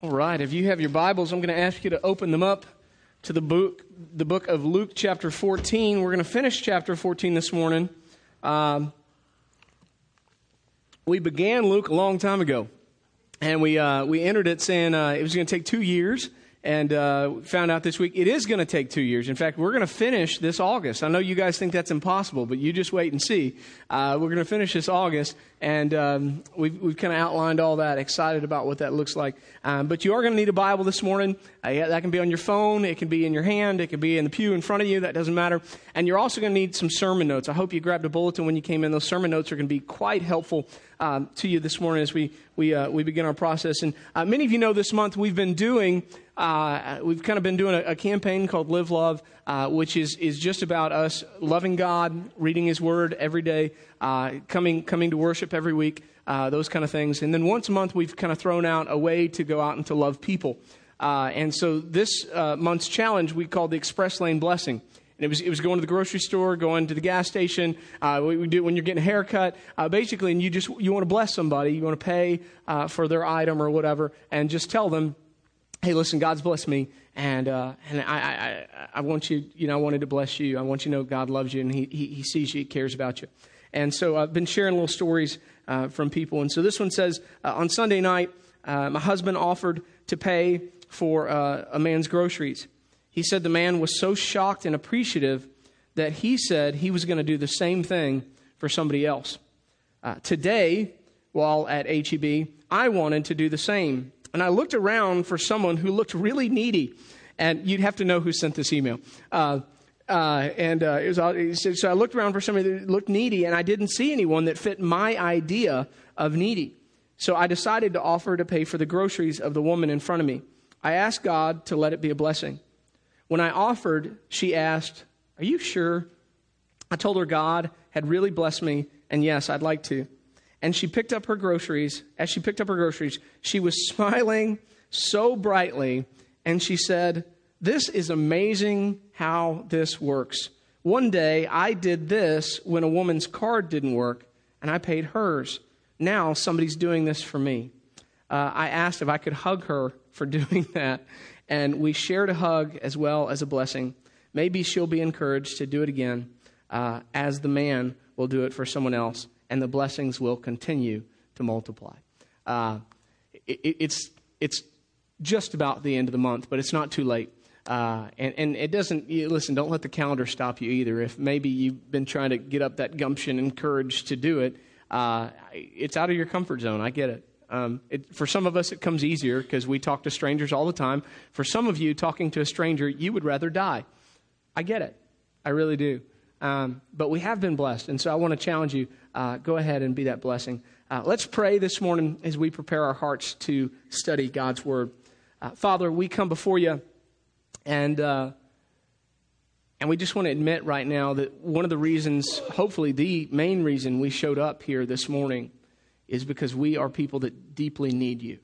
All right, if you have your Bibles, I'm going to ask you to open them up to the book, the book of Luke, chapter 14. We're going to finish chapter 14 this morning. Um, we began Luke a long time ago, and we uh, we entered it saying uh, it was going to take two years, and uh, found out this week it is going to take two years. In fact, we're going to finish this August. I know you guys think that's impossible, but you just wait and see. Uh, we're going to finish this August, and um, we've, we've kind of outlined all that. Excited about what that looks like. Um, but you are going to need a Bible this morning. Uh, yeah, that can be on your phone, it can be in your hand, it can be in the pew in front of you. That doesn't matter. And you're also going to need some sermon notes. I hope you grabbed a bulletin when you came in. Those sermon notes are going to be quite helpful um, to you this morning as we we uh, we begin our process. And uh, many of you know this month we've been doing uh, we've kind of been doing a, a campaign called Live Love, uh, which is is just about us loving God, reading His Word every day, uh, coming coming to worship every week, uh, those kind of things. And then once a month we've kind of thrown out a way to go out and to love people. and so this month's challenge we called the Express Lane Blessing. And it was, it was going to the grocery store, going to the gas station. Uh, we, we do when you're getting a haircut, uh, basically, and you just you want to bless somebody, you want to pay uh, for their item or whatever, and just tell them, "Hey, listen, God's blessed me, and uh, and I, I I want you, you know, I wanted to bless you. I want you to know God loves you, and He He, he sees you, He cares about you." And so I've been sharing little stories uh, from people. And so this one says, uh, on Sunday night, my husband offered to pay for a man's groceries. He said the man was so shocked and appreciative that he said he was going to do the same thing for somebody else. Uh, today, while at HEB, I wanted to do the same. And I looked around for someone who looked really needy. And you'd have to know who sent this email. Uh, uh, and uh, it was, all, so I looked around for somebody that looked needy, and I didn't see anyone that fit my idea of needy. So I decided to offer to pay for the groceries of the woman in front of me. I asked God to let it be a blessing. When I offered, she asked, Are you sure? I told her God had really blessed me, and yes, I'd like to. And she picked up her groceries. As she picked up her groceries, she was smiling so brightly, and she said, This is amazing how this works. One day I did this when a woman's card didn't work, and I paid hers. Now somebody's doing this for me. Uh, I asked if I could hug her for doing that, and we shared a hug as well as a blessing. Maybe she'll be encouraged to do it again uh, as the man will do it for someone else, and the blessings will continue to multiply. Uh, it, it's, it's just about the end of the month, but it's not too late. Uh, and, and it doesn't, you, listen, don't let the calendar stop you either. If maybe you've been trying to get up that gumption and courage to do it, uh, it's out of your comfort zone. I get it. Um, it, for some of us, it comes easier because we talk to strangers all the time. For some of you, talking to a stranger, you would rather die. I get it. I really do. Um, but we have been blessed. And so I want to challenge you uh, go ahead and be that blessing. Uh, let's pray this morning as we prepare our hearts to study God's Word. Uh, Father, we come before you and. Uh, and we just want to admit right now that one of the reasons, hopefully the main reason we showed up here this morning, is because we are people that deeply need you.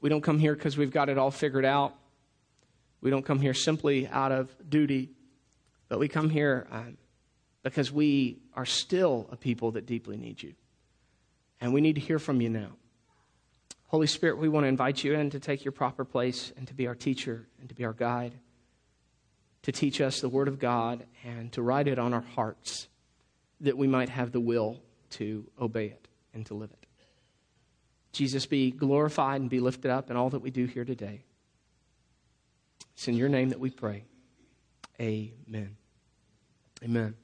We don't come here because we've got it all figured out. We don't come here simply out of duty, but we come here um, because we are still a people that deeply need you. And we need to hear from you now. Holy Spirit, we want to invite you in to take your proper place and to be our teacher and to be our guide, to teach us the Word of God and to write it on our hearts that we might have the will to obey it and to live it. Jesus, be glorified and be lifted up in all that we do here today. It's in your name that we pray. Amen. Amen.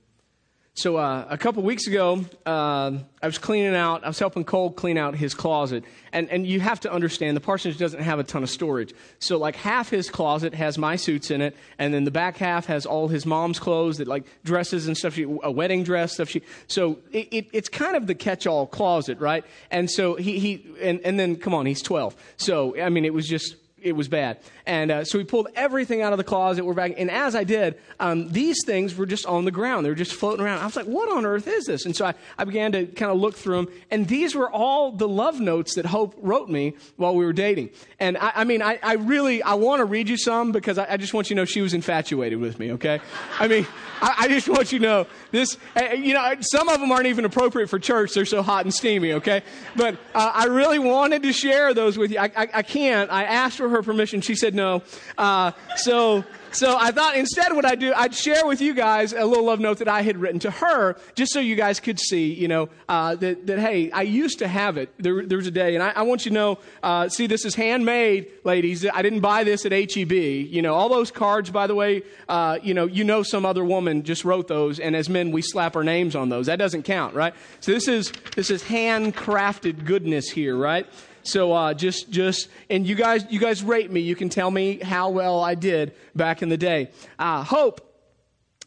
So uh, a couple weeks ago, uh, I was cleaning out. I was helping Cole clean out his closet, and and you have to understand the parsonage doesn't have a ton of storage. So like half his closet has my suits in it, and then the back half has all his mom's clothes, that like dresses and stuff. She, a wedding dress stuff. She so it, it, it's kind of the catch-all closet, right? And so he he and and then come on, he's twelve. So I mean, it was just it was bad. And uh, so we pulled everything out of the closet. We're back. And as I did, um, these things were just on the ground. They were just floating around. I was like, what on earth is this? And so I, I began to kind of look through them. And these were all the love notes that Hope wrote me while we were dating. And I, I mean, I, I really, I want to read you some because I, I just want you to know she was infatuated with me, okay? I mean, I, just want you to know this, uh, you know, some of them aren't even appropriate for church. They're so hot and steamy, okay? But uh, I really wanted to share those with you. I can't. I asked for her permission. She said no. Uh, so so I thought instead what I'd do, I'd share with you guys a little love note that I had written to her, just so you guys could see, you know, uh, that, that, hey, I used to have it. There, there was a day, and I, I want you to know, uh, see, this is handmade, ladies. I didn't buy this at HEB. You know, all those cards, by the way, uh, you know, you know some other woman just wrote those, and as men, we slap our names on those. That doesn't count, right? So this is, this is handcrafted goodness here, right? So uh, just just and you guys you guys rate me. You can tell me how well I did back in the day. Uh, hope.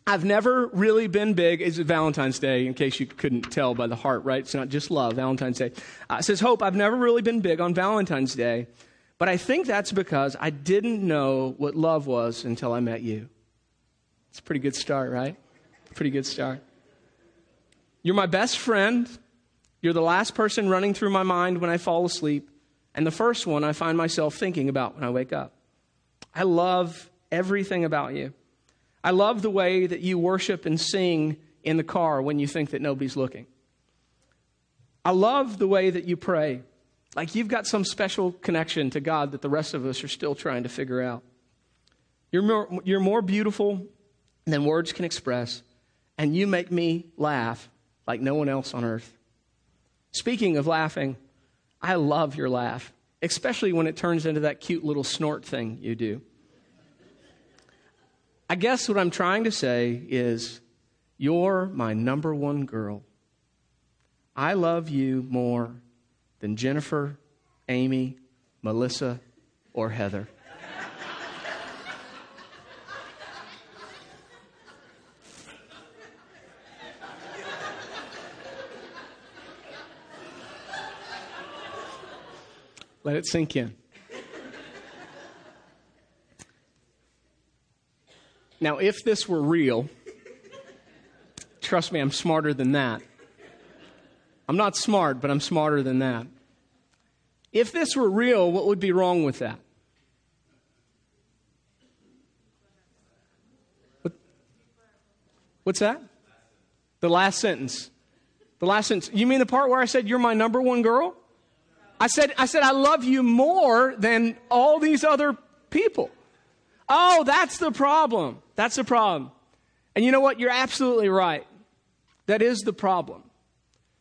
I've never really been big. It's Valentine's Day, in case you couldn't tell by the heart, right? It's not just love. Valentine's Day uh, says hope. I've never really been big on Valentine's Day, but I think that's because I didn't know what love was until I met you. It's a pretty good start, right? Pretty good start. You're my best friend. You're the last person running through my mind when I fall asleep, and the first one I find myself thinking about when I wake up. I love everything about you. I love the way that you worship and sing in the car when you think that nobody's looking. I love the way that you pray, like you've got some special connection to God that the rest of us are still trying to figure out. You're more, you're more beautiful than words can express, and you make me laugh like no one else on earth. Speaking of laughing, I love your laugh, especially when it turns into that cute little snort thing you do. I guess what I'm trying to say is, you're my number one girl. I love you more than Jennifer, Amy, Melissa, or Heather. Let it sink in. Now, if this were real, trust me, I'm smarter than that. I'm not smart, but I'm smarter than that. If this were real, what would be wrong with that? What, what's that? The last sentence. The last sentence. You mean the part where I said, You're my number one girl? I said, I said, I love you more than all these other people. Oh, that's the problem. That's the problem. And you know what? You're absolutely right. That is the problem.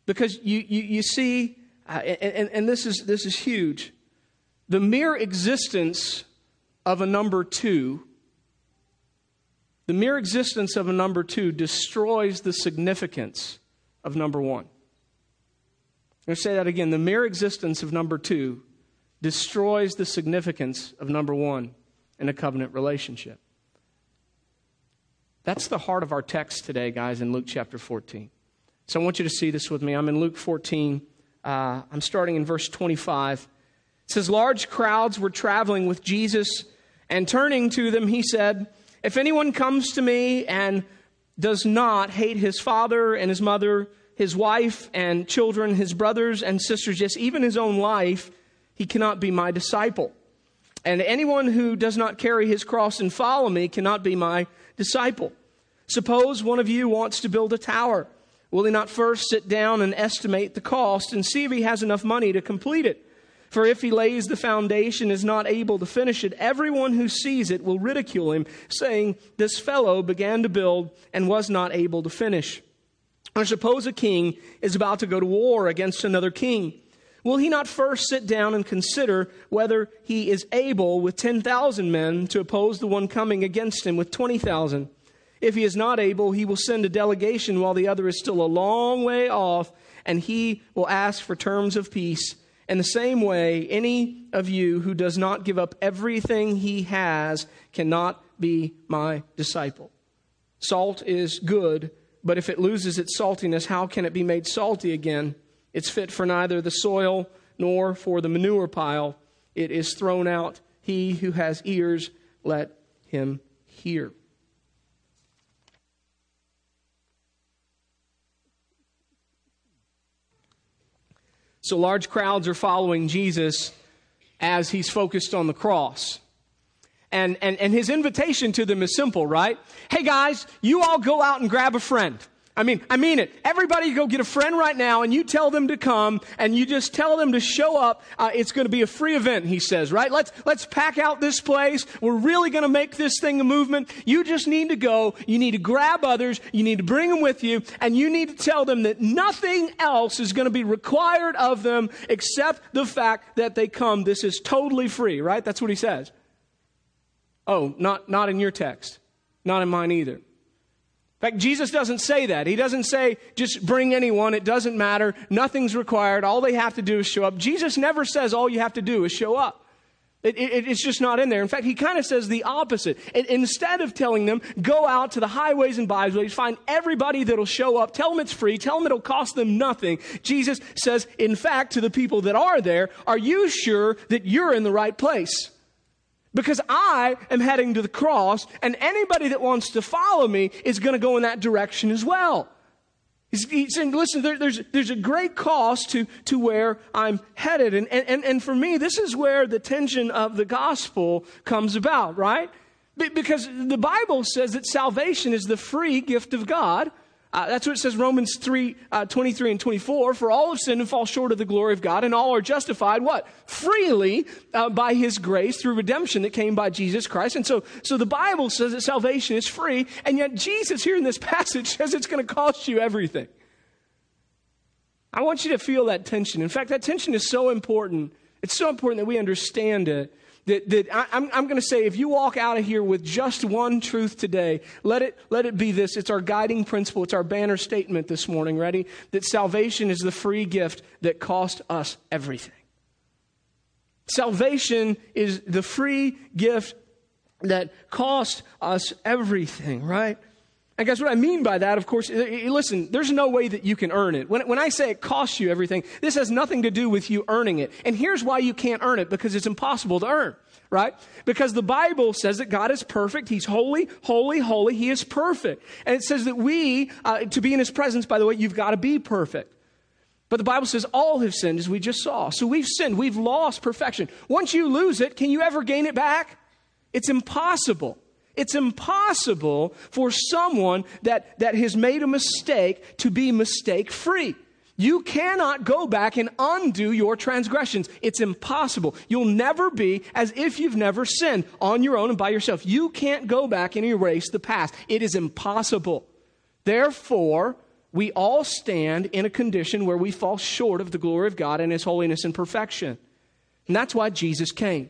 Because you, you, you see, uh, and, and this, is, this is huge, the mere existence of a number two, the mere existence of a number two destroys the significance of number one. I'm going to say that again. The mere existence of number two destroys the significance of number one in a covenant relationship. That's the heart of our text today, guys, in Luke chapter 14. So I want you to see this with me. I'm in Luke 14. Uh, I'm starting in verse 25. It says, Large crowds were traveling with Jesus, and turning to them, he said, If anyone comes to me and does not hate his father and his mother, his wife and children, his brothers and sisters, yes, even his own life, he cannot be my disciple. And anyone who does not carry his cross and follow me cannot be my disciple. Suppose one of you wants to build a tower. Will he not first sit down and estimate the cost and see if he has enough money to complete it? For if he lays the foundation is not able to finish it, everyone who sees it will ridicule him, saying, This fellow began to build and was not able to finish. Or suppose a king is about to go to war against another king. Will he not first sit down and consider whether he is able with 10,000 men to oppose the one coming against him with 20,000? If he is not able, he will send a delegation while the other is still a long way off, and he will ask for terms of peace. In the same way, any of you who does not give up everything he has cannot be my disciple. Salt is good but if it loses its saltiness, how can it be made salty again? It's fit for neither the soil nor for the manure pile. It is thrown out he who has ears, let him hear. So large crowds are following Jesus as he's focused on the cross. And, and, and his invitation to them is simple, right? Hey guys, you all go out and grab a friend. I mean, I mean it. Everybody go get a friend right now and you tell them to come and you just tell them to show up. Uh, it's going to be a free event, he says, right? Let's, let's pack out this place. We're really going to make this thing a movement. You just need to go. You need to grab others. You need to bring them with you and you need to tell them that nothing else is going to be required of them except the fact that they come. This is totally free, right? That's what he says. Oh, not, not in your text. Not in mine either. In fact, Jesus doesn't say that. He doesn't say, just bring anyone, it doesn't matter, nothing's required, all they have to do is show up. Jesus never says all you have to do is show up. It, it, it's just not in there. In fact, he kind of says the opposite. It, instead of telling them, go out to the highways and byways, find everybody that'll show up, tell them it's free, tell them it'll cost them nothing, Jesus says, in fact, to the people that are there, are you sure that you're in the right place? Because I am heading to the cross, and anybody that wants to follow me is going to go in that direction as well. He's, he's saying, listen, there, there's, there's a great cost to, to where I'm headed. And, and, and for me, this is where the tension of the gospel comes about, right? Because the Bible says that salvation is the free gift of God uh, that's what it says Romans 3, uh, 23 and 24. For all have sinned and fall short of the glory of God, and all are justified, what? Freely uh, by his grace through redemption that came by Jesus Christ. And so, so the Bible says that salvation is free, and yet Jesus here in this passage says it's going to cost you everything. I want you to feel that tension. In fact, that tension is so important. It's so important that we understand it that, that I, am I'm, I'm going to say, if you walk out of here with just one truth today, let it, let it be this. It's our guiding principle. It's our banner statement this morning. Ready? That salvation is the free gift that cost us everything. Salvation is the free gift that cost us everything, right? And guys, what I mean by that, of course, listen, there's no way that you can earn it. When, when I say it costs you everything, this has nothing to do with you earning it. And here's why you can't earn it, because it's impossible to earn, right? Because the Bible says that God is perfect. He's holy, holy, holy. He is perfect. And it says that we, uh, to be in His presence, by the way, you've got to be perfect. But the Bible says all have sinned, as we just saw. So we've sinned. We've lost perfection. Once you lose it, can you ever gain it back? It's impossible. It's impossible for someone that, that has made a mistake to be mistake free. You cannot go back and undo your transgressions. It's impossible. You'll never be as if you've never sinned on your own and by yourself. You can't go back and erase the past. It is impossible. Therefore, we all stand in a condition where we fall short of the glory of God and His holiness and perfection. And that's why Jesus came.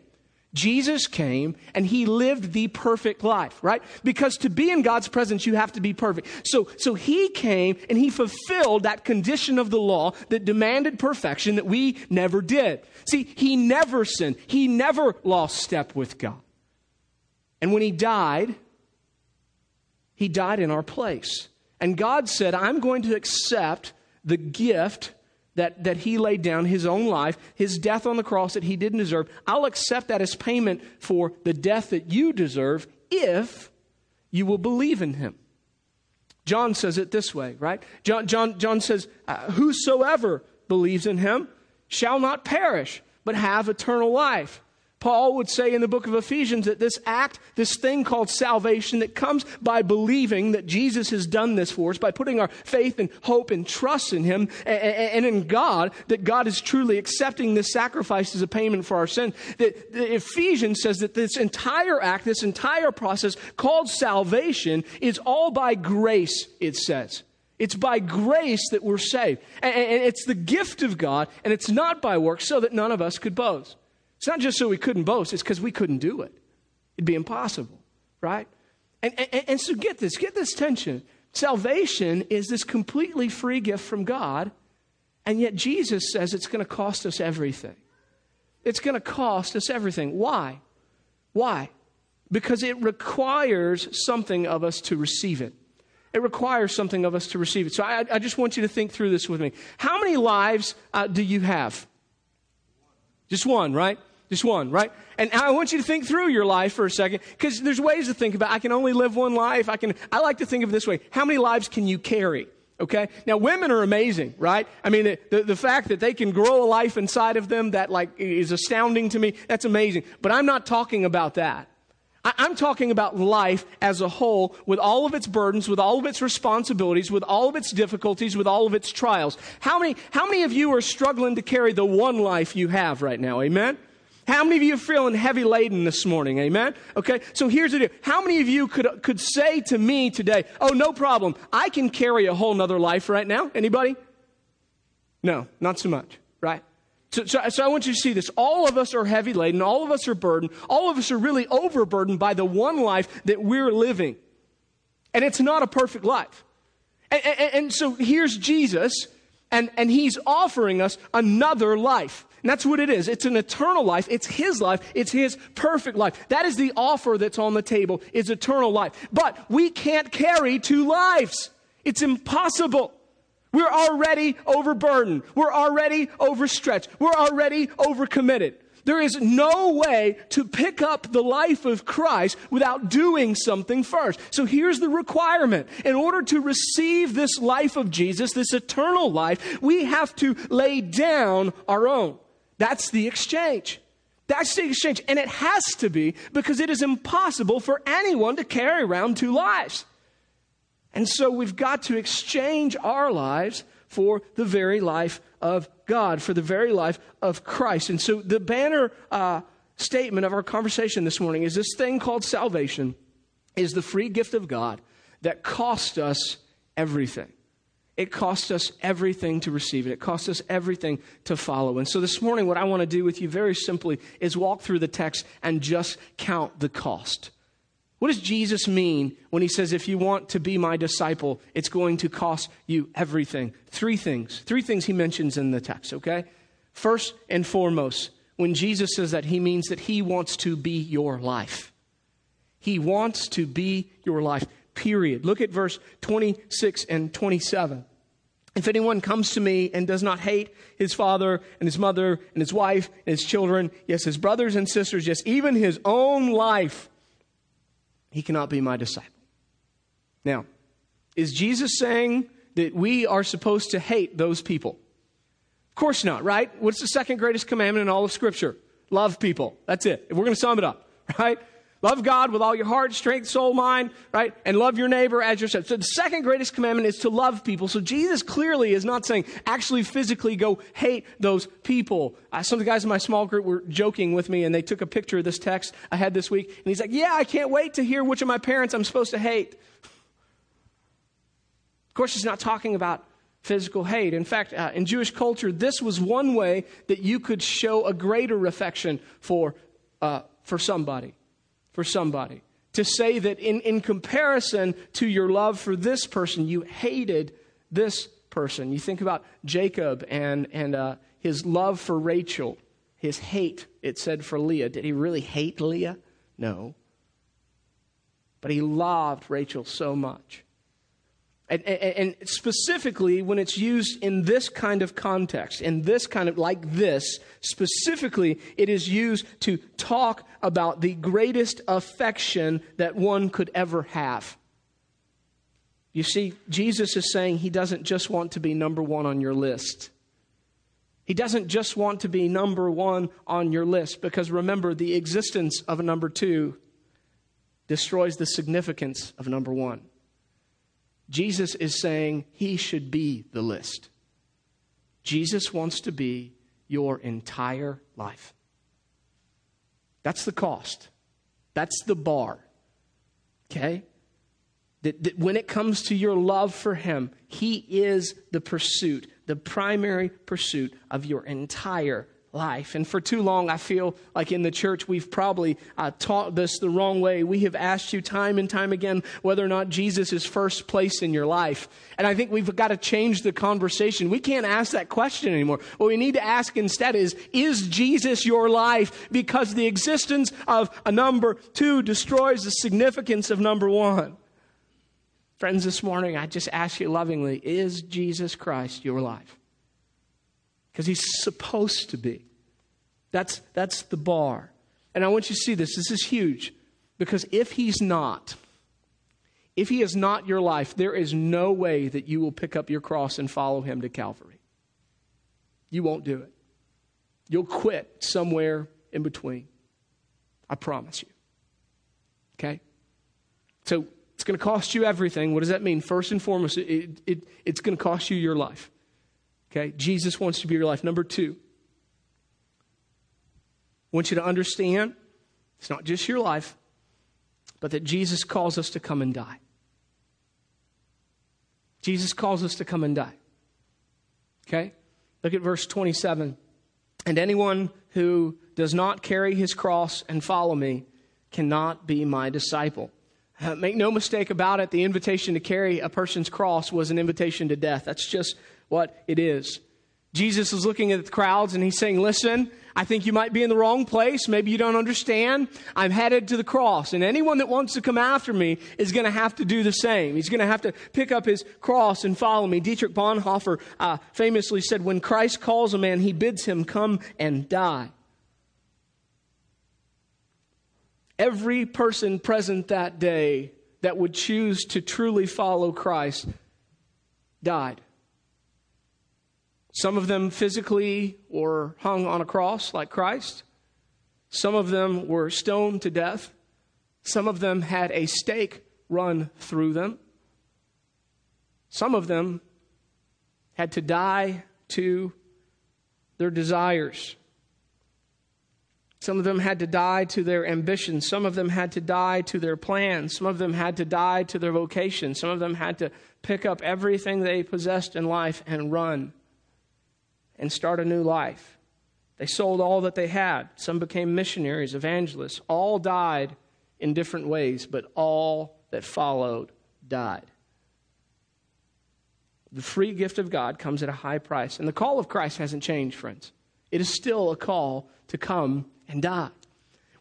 Jesus came and he lived the perfect life, right? Because to be in God's presence, you have to be perfect. So, so he came and he fulfilled that condition of the law that demanded perfection that we never did. See, he never sinned. He never lost step with God. And when he died, he died in our place. And God said, I'm going to accept the gift that, that he laid down his own life, his death on the cross that he didn't deserve. I'll accept that as payment for the death that you deserve if you will believe in him. John says it this way, right? John, John, John says, uh, Whosoever believes in him shall not perish, but have eternal life. Paul would say in the book of Ephesians that this act, this thing called salvation that comes by believing that Jesus has done this for us, by putting our faith and hope and trust in Him and in God, that God is truly accepting this sacrifice as a payment for our sin. That Ephesians says that this entire act, this entire process called salvation is all by grace, it says. It's by grace that we're saved. And it's the gift of God, and it's not by works, so that none of us could boast. It's not just so we couldn't boast, it's because we couldn't do it. It'd be impossible, right? And, and, and so get this, get this tension. Salvation is this completely free gift from God, and yet Jesus says it's going to cost us everything. It's going to cost us everything. Why? Why? Because it requires something of us to receive it. It requires something of us to receive it. So I, I just want you to think through this with me. How many lives uh, do you have? Just one, right? Just one, right? And I want you to think through your life for a second, because there's ways to think about. I can only live one life. I can. I like to think of it this way: How many lives can you carry? Okay. Now, women are amazing, right? I mean, the, the, the, fact that they can grow a life inside of them that like is astounding to me. That's amazing. But I'm not talking about that. I, I'm talking about life as a whole with all of its burdens, with all of its responsibilities, with all of its difficulties, with all of its trials. How many, how many of you are struggling to carry the one life you have right now? Amen? How many of you are feeling heavy laden this morning? Amen? Okay, so here's the deal. How many of you could, could say to me today, oh, no problem, I can carry a whole nother life right now? Anybody? No, not so much, right? So, so, so I want you to see this. All of us are heavy laden. All of us are burdened. All of us are really overburdened by the one life that we're living. And it's not a perfect life. And, and, and so here's Jesus, and, and he's offering us another life. And that's what it is. It's an eternal life. It's His life. It's His perfect life. That is the offer that's on the table, is eternal life. But we can't carry two lives. It's impossible. We're already overburdened. We're already overstretched. We're already overcommitted. There is no way to pick up the life of Christ without doing something first. So here's the requirement. In order to receive this life of Jesus, this eternal life, we have to lay down our own. That's the exchange. That's the exchange. And it has to be because it is impossible for anyone to carry around two lives. And so we've got to exchange our lives for the very life of God, for the very life of Christ. And so the banner uh, statement of our conversation this morning is this thing called salvation is the free gift of God that cost us everything. It costs us everything to receive it. It costs us everything to follow. And so this morning, what I want to do with you very simply is walk through the text and just count the cost. What does Jesus mean when he says, if you want to be my disciple, it's going to cost you everything? Three things. Three things he mentions in the text, okay? First and foremost, when Jesus says that, he means that he wants to be your life. He wants to be your life period. Look at verse 26 and 27. If anyone comes to me and does not hate his father and his mother and his wife and his children, yes, his brothers and sisters, yes, even his own life, he cannot be my disciple. Now, is Jesus saying that we are supposed to hate those people? Of course not, right? What's the second greatest commandment in all of Scripture? Love people. That's it. If we're going to sum it up, right? Love God with all your heart, strength, soul, mind, right? And love your neighbor as yourself. So the second greatest commandment is to love people. So Jesus clearly is not saying actually physically go hate those people. Uh, some of the guys in my small group were joking with me and they took a picture of this text I had this week. And he's like, yeah, I can't wait to hear which of my parents I'm supposed to hate. Of course, he's not talking about physical hate. In fact, uh, in Jewish culture, this was one way that you could show a greater affection for, uh, for somebody for somebody. To say that in, in comparison to your love for this person, you hated this person. You think about Jacob and, and uh, his love for Rachel, his hate, it said, for Leah. Did he really hate Leah? No. But he loved Rachel so much. And, and, and, specifically, when it's used in this kind of context, in this kind of, like this, specifically, it is used to talk about the greatest affection that one could ever have. You see, Jesus is saying he doesn't just want to be number one on your list. He doesn't just want to be number one on your list because remember, the existence of a number two destroys the significance of number one. Jesus is saying he should be the list. Jesus wants to be your entire life. That's the cost. That's the bar. Okay? That, that, when it comes to your love for Him, He is the pursuit, the primary pursuit of your entire life. And for too long, I feel like in the church, we've probably uh, taught this the wrong way. We have asked you time and time again whether or not Jesus is first place in your life. And I think we've got to change the conversation. We can't ask that question anymore. What we need to ask instead is, is Jesus your life? Because the existence of a number two destroys the significance of number one. Friends, this morning, I just ask you lovingly, is Jesus Christ your life? Because he's supposed to be. That's, that's the bar. And I want you to see this. This is huge. Because if he's not, if he is not your life, there is no way that you will pick up your cross and follow him to Calvary. You won't do it. You'll quit somewhere in between. I promise you. Okay? So it's going to cost you everything. What does that mean? First and foremost, it, it, it's going to cost you your life. Okay? Jesus wants to be your life. Number two, I want you to understand it's not just your life, but that Jesus calls us to come and die. Jesus calls us to come and die. Okay? Look at verse 27. And anyone who does not carry his cross and follow me cannot be my disciple. Uh, make no mistake about it, the invitation to carry a person's cross was an invitation to death. That's just what it is. Jesus is looking at the crowds and he's saying, Listen, I think you might be in the wrong place. Maybe you don't understand. I'm headed to the cross. And anyone that wants to come after me is going to have to do the same. He's going to have to pick up his cross and follow me. Dietrich Bonhoeffer uh, famously said, When Christ calls a man, he bids him come and die. Every person present that day that would choose to truly follow Christ died. Some of them physically were hung on a cross like Christ. Some of them were stoned to death. Some of them had a stake run through them. Some of them had to die to their desires. Some of them had to die to their ambitions. Some of them had to die to their plans. Some of them had to die to their vocation. Some of them had to pick up everything they possessed in life and run and start a new life. They sold all that they had. Some became missionaries, evangelists. All died in different ways, but all that followed died. The free gift of God comes at a high price. And the call of Christ hasn't changed, friends. It is still a call to come and die.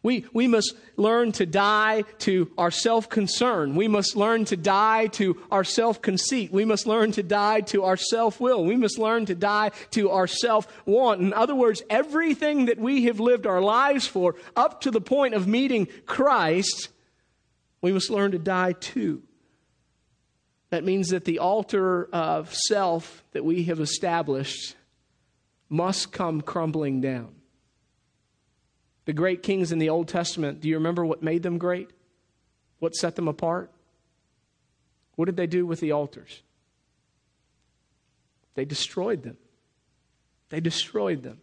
We, we must learn to die to our self concern. We must learn to die to our self conceit. We must learn to die to our self will. We must learn to die to our self want. In other words, everything that we have lived our lives for up to the point of meeting Christ, we must learn to die to. That means that the altar of self that we have established must come crumbling down. The great kings in the Old Testament, do you remember what made them great? What set them apart? What did they do with the altars? They destroyed them. They destroyed them.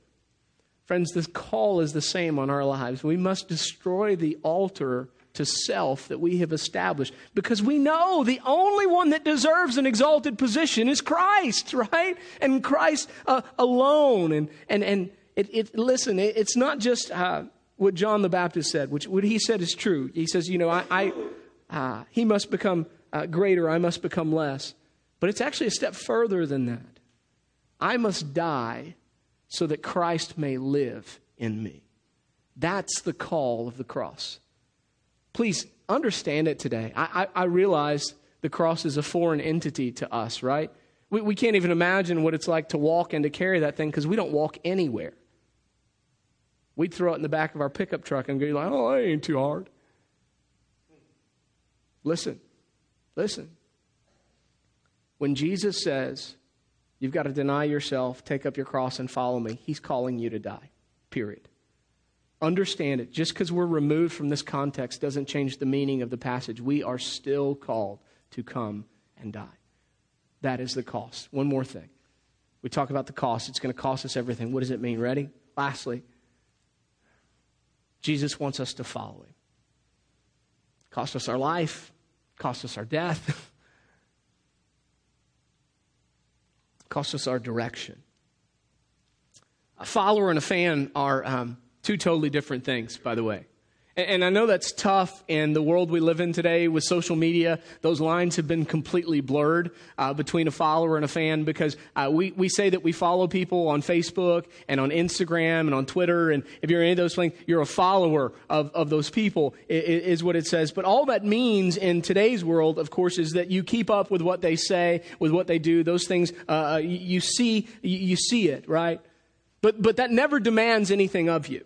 Friends, this call is the same on our lives. We must destroy the altar to self that we have established because we know the only one that deserves an exalted position is Christ, right? And Christ uh, alone. And, and, and it, it, listen, it, it's not just uh, what John the Baptist said, which what he said is true. He says, you know, I, I uh, he must become uh, greater, I must become less. But it's actually a step further than that. I must die so that Christ may live in me. That's the call of the cross. Please understand it today. I, I, I realize the cross is a foreign entity to us, right? We, we can't even imagine what it's like to walk and to carry that thing because we don't walk anywhere. We'd throw it in the back of our pickup truck and go like, oh, that ain't too hard. Listen, listen. When Jesus says, you've got to deny yourself, take up your cross, and follow me, he's calling you to die, period. Understand it. Just because we're removed from this context doesn't change the meaning of the passage. We are still called to come and die. That is the cost. One more thing. We talk about the cost. It's going to cost us everything. What does it mean? Ready? Lastly, Jesus wants us to follow him. Cost us our life, cost us our death, cost us our direction. A follower and a fan are um, two totally different things, by the way. And I know that's tough in the world we live in today with social media. Those lines have been completely blurred uh, between a follower and a fan because uh, we, we say that we follow people on Facebook and on Instagram and on Twitter. And if you're any of those things, you're a follower of, of those people, is what it says. But all that means in today's world, of course, is that you keep up with what they say, with what they do. Those things, uh, uh you see, you see it, right? But, but that never demands anything of you.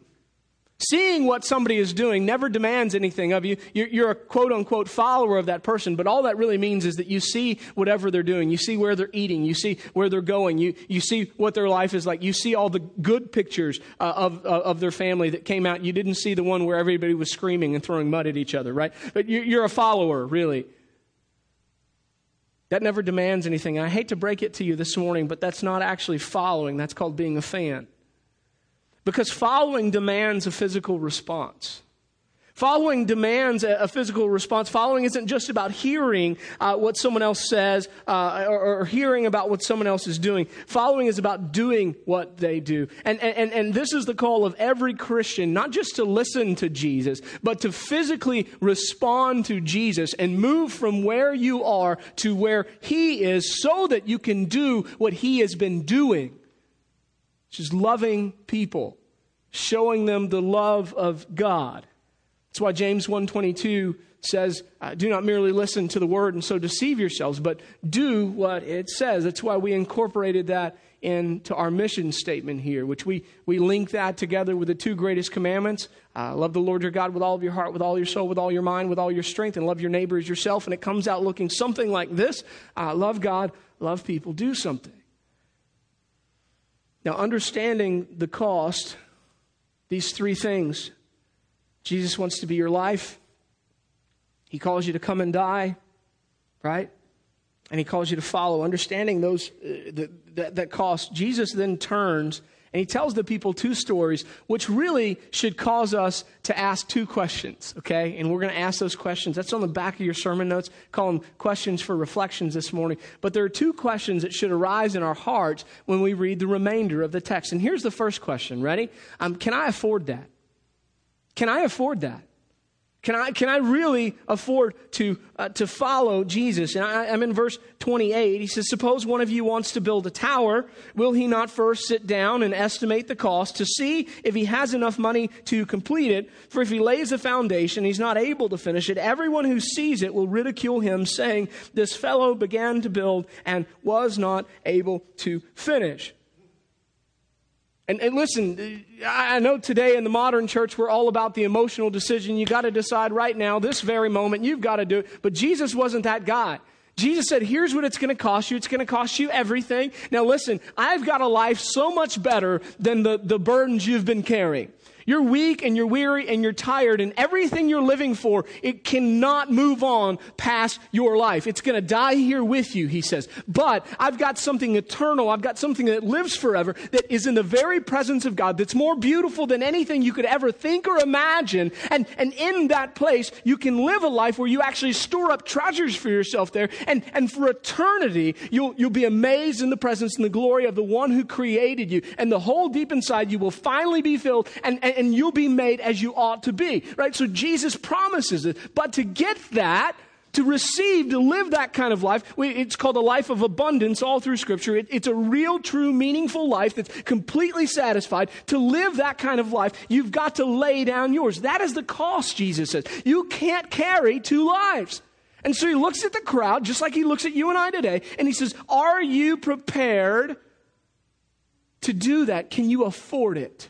Seeing what somebody is doing never demands anything of you. You're, you're, a quote unquote follower of that person, but all that really means is that you see whatever they're doing. You see where they're eating. You see where they're going. You, you see what their life is like. You see all the good pictures uh, of, uh, of their family that came out. You didn't see the one where everybody was screaming and throwing mud at each other, right? But you're, you're a follower, really. That never demands anything. I hate to break it to you this morning, but that's not actually following. That's called being a fan. Because following demands a physical response. Following demands a, physical response. Following isn't just about hearing uh, what someone else says uh, or, or, hearing about what someone else is doing. Following is about doing what they do. And, and, and this is the call of every Christian, not just to listen to Jesus, but to physically respond to Jesus and move from where you are to where He is so that you can do what He has been doing is loving people, showing them the love of God. That's why James 1:22 says, uh, "Do not merely listen to the word and so deceive yourselves, but do what it says." That's why we incorporated that into our mission statement here, which we, we link that together with the two greatest commandments. Uh, love the Lord your God with all of your heart, with all your soul, with all your mind, with all your strength, and love your neighbor as yourself. And it comes out looking something like this uh, love God, love people, do something. Now, understanding the cost, these three things Jesus wants to be your life, He calls you to come and die, right? And He calls you to follow. Understanding those uh, that, that, that cost, Jesus then turns and he tells the people two stories, which really should cause us to ask two questions, okay? And we're going to ask those questions. That's on the back of your sermon notes. Call them questions for reflections this morning. But there are two questions that should arise in our hearts when we read the remainder of the text. And here's the first question. Ready? Um, can I afford that? Can I afford that? Can I, can I really afford to, uh, to follow Jesus? And I, I'm in verse 28. He says, Suppose one of you wants to build a tower. Will he not first sit down and estimate the cost to see if he has enough money to complete it? For if he lays a foundation, he's not able to finish it. Everyone who sees it will ridicule him, saying, This fellow began to build and was not able to finish. And, and, listen, I know today in the modern church we're all about the emotional decision. You got to decide right now, this very moment, you've got to do it. But Jesus wasn't that guy. Jesus said, here's what it's going to cost you. It's going to cost you everything. Now listen, I've got a life so much better than the, the burdens you've been carrying. You're weak and you're weary and you're tired and everything you're living for, it cannot move on past your life. It's going to die here with you, he says. But I've got something eternal. I've got something that lives forever that is in the very presence of God that's more beautiful than anything you could ever think or imagine. And, and in that place, you can live a life where you actually store up treasures for yourself there. And, and for eternity, you'll, you'll be amazed in the presence and the glory of the one who created you. And the whole deep inside you will finally be filled and, and and you'll be made as you ought to be, right? So Jesus promises it. But to get that, to receive, to live that kind of life, it's called a life of abundance all through Scripture. It, it's a real, true, meaningful life that's completely satisfied. To live that kind of life, you've got to lay down yours. That is the cost, Jesus says. You can't carry two lives. And so he looks at the crowd, just like he looks at you and I today, and he says, Are you prepared to do that? Can you afford it?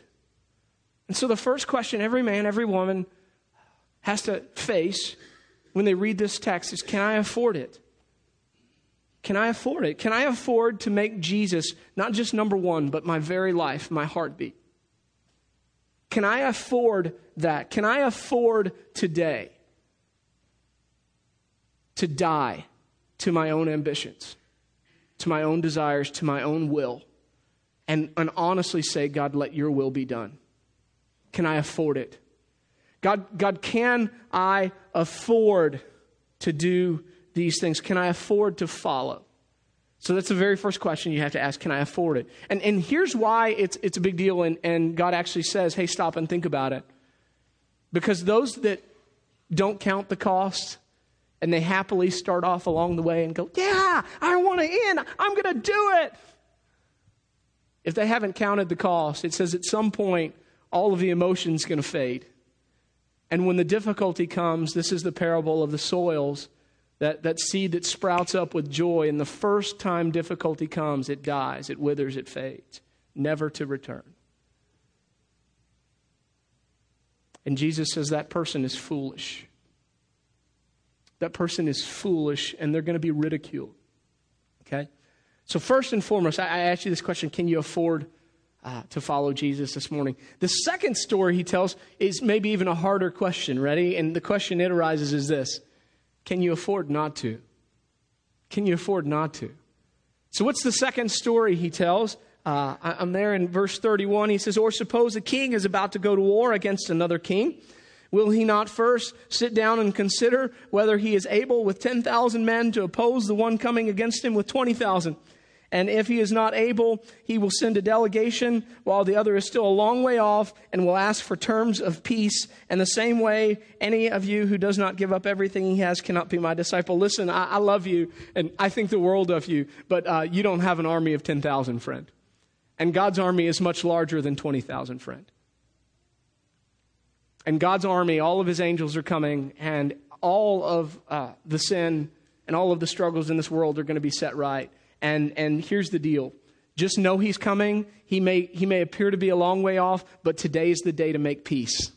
And so the first question every man, every woman has to face when they read this text is can I afford it? Can I afford it? Can I afford to make Jesus not just number one, but my very life, my heartbeat? Can I afford that? Can I afford today to die to my own ambitions, to my own desires, to my own will, and, and honestly say, God, let your will be done? Can I afford it? God, God, can I afford to do these things? Can I afford to follow? So that's the very first question you have to ask Can I afford it? And, and here's why it's, it's a big deal, and, and God actually says, Hey, stop and think about it. Because those that don't count the cost and they happily start off along the way and go, Yeah, I want to in, I'm going to do it. If they haven't counted the cost, it says at some point all of the emotion's going to fade. And when the difficulty comes, this is the parable of the soils that, that seed that sprouts up with joy. And the first time difficulty comes, it dies, it withers, it fades, never to return. And Jesus says that person is foolish. That person is foolish, and they're going to be ridiculed. Okay? So, first and foremost, I, I ask you this question can you afford uh, to follow Jesus this morning? The second story he tells is maybe even a harder question. Ready? And the question it arises is this Can you afford not to? Can you afford not to? So, what's the second story he tells? Uh, I'm there in verse 31. He says, Or suppose a king is about to go to war against another king. Will he not first sit down and consider whether he is able with 10,000 men to oppose the one coming against him with 20,000? And if he is not able, he will send a delegation while the other is still a long way off and will ask for terms of peace. And the same way, any of you who does not give up everything he has cannot be my disciple. Listen, I, I love you and I think the world of you, but uh, you don't have an army of 10,000, friend. And God's army is much larger than 20,000, friend. And God's army, all of his angels are coming, and all of uh, the sin and all of the struggles in this world are going to be set right. And, and here's the deal just know he's coming. He may, he may appear to be a long way off, but today is the day to make peace.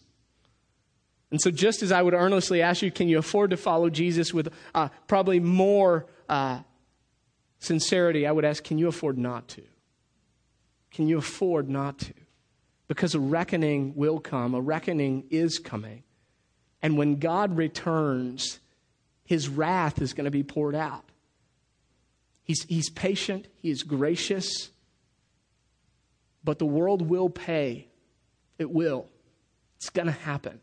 And so, just as I would earnestly ask you, can you afford to follow Jesus with uh, probably more uh, sincerity? I would ask, can you afford not to? Can you afford not to? Because a reckoning will come, a reckoning is coming. And when God returns, his wrath is going to be poured out. He's, he's patient, he is gracious, but the world will pay. It will. It's going to happen.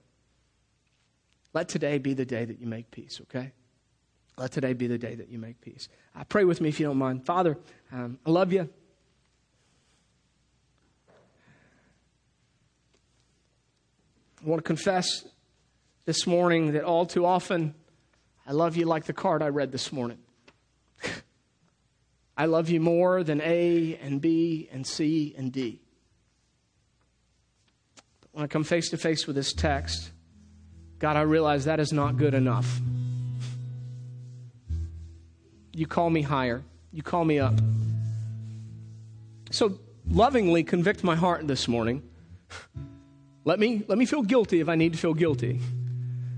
Let today be the day that you make peace, okay? Let today be the day that you make peace. Uh, pray with me if you don't mind. Father, um, I love you. I want to confess this morning that all too often I love you like the card I read this morning. I love you more than A and B and C and D. But when I come face to face with this text, God, I realize that is not good enough. You call me higher, you call me up. So lovingly convict my heart this morning. Let me, let me feel guilty if I need to feel guilty.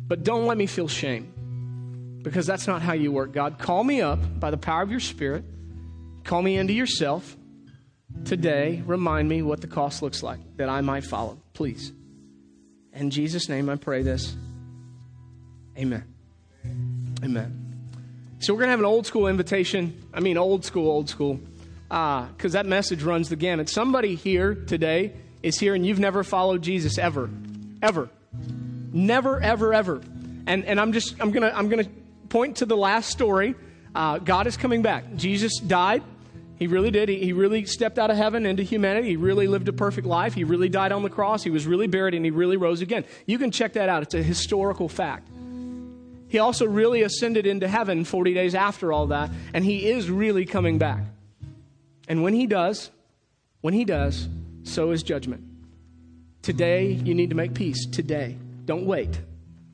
But don't let me feel shame because that's not how you work, God. Call me up by the power of your Spirit. Call me into yourself today. Remind me what the cost looks like that I might follow, please. In Jesus' name, I pray this. Amen. Amen. So, we're going to have an old school invitation. I mean, old school, old school, ah, because uh, that message runs the gamut. Somebody here today is here and you've never followed Jesus ever. Ever. Never, ever, ever. And, and I'm just, I'm going to, I'm going to point to the last story. Uh, God is coming back. Jesus died. He really did. He, he really stepped out of heaven into humanity. He really lived a perfect life. He really died on the cross. He was really buried and he really rose again. You can check that out. It's a historical fact. He also really ascended into heaven 40 days after all that, and he is really coming back. And when he does, when he does, so is judgment. Today, you need to make peace. Today. Don't wait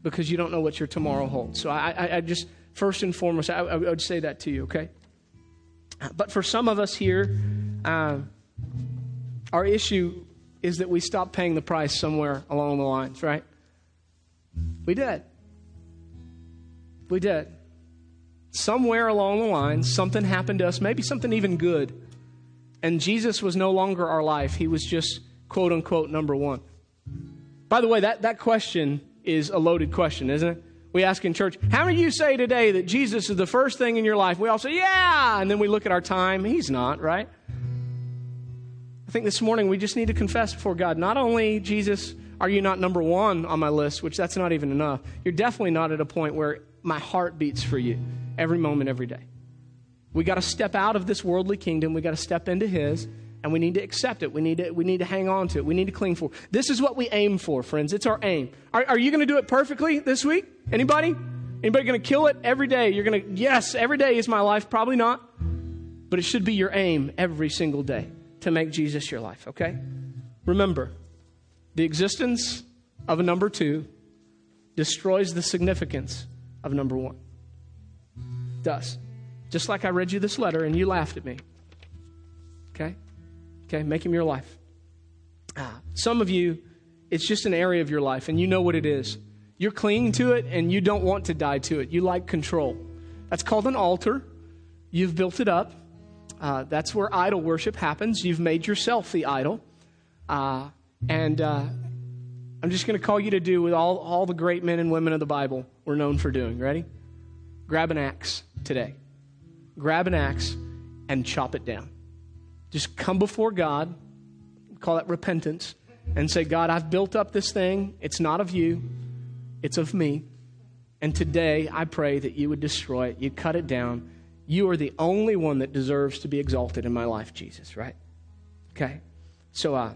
because you don't know what your tomorrow holds. So I, I, I just, first and foremost, I, I would say that to you, okay? But for some of us here, uh, our issue is that we stopped paying the price somewhere along the lines, right? We did. We did. Somewhere along the line, something happened to us, maybe something even good. And Jesus was no longer our life. He was just, quote unquote, number one. By the way, that, that question is a loaded question, isn't it? We ask in church, how many of you say today that Jesus is the first thing in your life? We all say, yeah. And then we look at our time. He's not, right? I think this morning we just need to confess before God, not only, Jesus, are you not number one on my list, which that's not even enough. You're definitely not at a point where my heart beats for you every moment, every day. We got to step out of this worldly kingdom. We got to step into His and we need to accept it. We need to, we need to hang on to it. We need to cling for. This is what we aim for, friends. It's our aim. Are, are you going to do it perfectly this week? Anybody? Anybody going to kill it every day? You're going to, yes, every day is my life. Probably not. But it should be your aim every single day to make Jesus your life, okay? Remember, the existence of a number two destroys the significance of number one. Does. Just like I read you this letter and you laughed at me. Okay? Okay, make him your life. Ah, some of you, it's just an area of your life, and you know what it is. You're clinging to it, and you don't want to die to it. You like control. That's called an altar. You've built it up. Uh, that's where idol worship happens. You've made yourself the idol. Uh, and uh, I'm just going to call you to do what all, all the great men and women of the Bible were known for doing. Ready? Grab an axe today. Grab an axe and chop it down. Just come before God, call that repentance, and say, God, I've built up this thing. It's not of you, it's of me. And today I pray that you would destroy it, you cut it down. You are the only one that deserves to be exalted in my life, Jesus, right? Okay? So uh,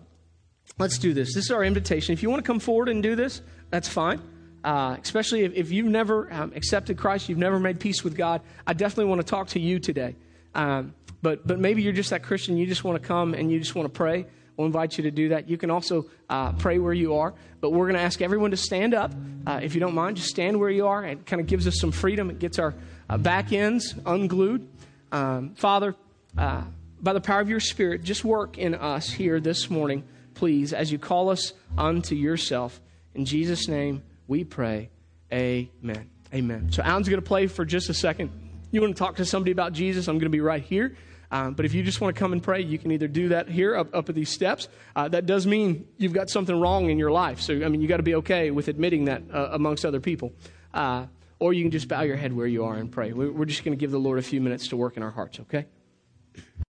let's do this. This is our invitation. If you want to come forward and do this, that's fine. Uh, especially if, if, you've never um, accepted Christ, you've never made peace with God, I definitely want to talk to you today. Um, but, but maybe you're just that Christian, you just want to come and you just want to pray. We'll invite you to do that. You can also uh, pray where you are, but we're going to ask everyone to stand up. Uh, if you don't mind, just stand where you are. It kind of gives us some freedom. It gets our uh, back ends unglued. Um, Father, uh, by the power of your Spirit, just work in us here this morning, please, as you call us unto yourself. In Jesus' name we pray. Amen. Amen. So Alan's going to play for just a second. You want to talk to somebody about Jesus? I'm going to be right here. Um, but if you just want to come and pray, you can either do that here up, up at these steps. Uh, that does mean you've got something wrong in your life. So, I mean, you got to be okay with admitting that uh, amongst other people. Uh, or you can just bow your head where you are and pray. We're just going to give the Lord a few minutes to work in our hearts, okay?